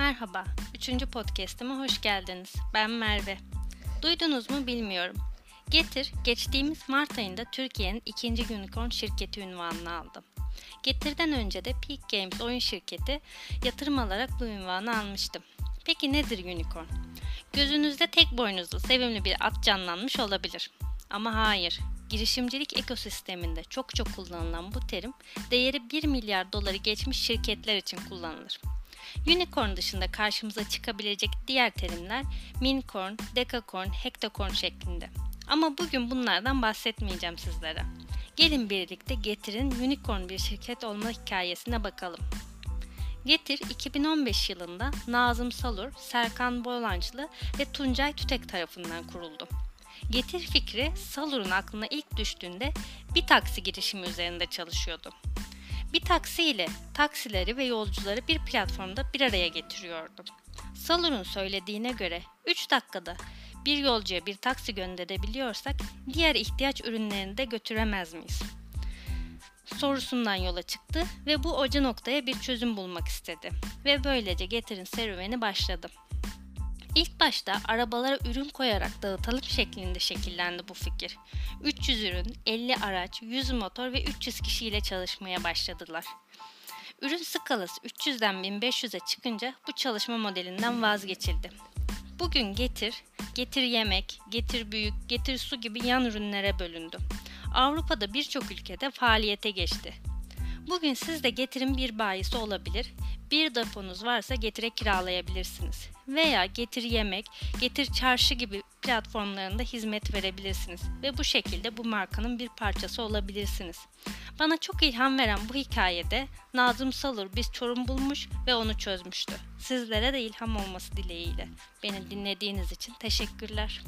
Merhaba, üçüncü podcast'ime hoş geldiniz. Ben Merve. Duydunuz mu bilmiyorum. Getir, geçtiğimiz Mart ayında Türkiye'nin ikinci unicorn şirketi ünvanını aldı. Getir'den önce de Peak Games oyun şirketi yatırım alarak bu ünvanı almıştım. Peki nedir unicorn? Gözünüzde tek boynuzlu, sevimli bir at canlanmış olabilir. Ama hayır, girişimcilik ekosisteminde çok çok kullanılan bu terim değeri 1 milyar doları geçmiş şirketler için kullanılır. Unicorn dışında karşımıza çıkabilecek diğer terimler mincorn, decacorn, hectacorn şeklinde. Ama bugün bunlardan bahsetmeyeceğim sizlere. Gelin birlikte Getir'in unicorn bir şirket olma hikayesine bakalım. Getir 2015 yılında Nazım Salur, Serkan Bolançlı ve Tuncay Tütek tarafından kuruldu. Getir fikri Salur'un aklına ilk düştüğünde bir taksi girişimi üzerinde çalışıyordu. Bir taksi ile taksileri ve yolcuları bir platformda bir araya getiriyordu. Salur'un söylediğine göre 3 dakikada bir yolcuya bir taksi gönderebiliyorsak diğer ihtiyaç ürünlerini de götüremez miyiz? Sorusundan yola çıktı ve bu oca noktaya bir çözüm bulmak istedi ve böylece Getir'in serüveni başladı. İlk başta arabalara ürün koyarak dağıtalım şeklinde şekillendi bu fikir. 300 ürün, 50 araç, 100 motor ve 300 kişiyle çalışmaya başladılar. Ürün skalası 300'den 1500'e çıkınca bu çalışma modelinden vazgeçildi. Bugün getir, getir yemek, getir büyük, getir su gibi yan ürünlere bölündü. Avrupa'da birçok ülkede faaliyete geçti. Bugün siz de getirin bir bayisi olabilir. Bir deponuz varsa getire kiralayabilirsiniz. Veya getir yemek, getir çarşı gibi platformlarında hizmet verebilirsiniz. Ve bu şekilde bu markanın bir parçası olabilirsiniz. Bana çok ilham veren bu hikayede Nazım Salur bir çorum bulmuş ve onu çözmüştü. Sizlere de ilham olması dileğiyle. Beni dinlediğiniz için teşekkürler.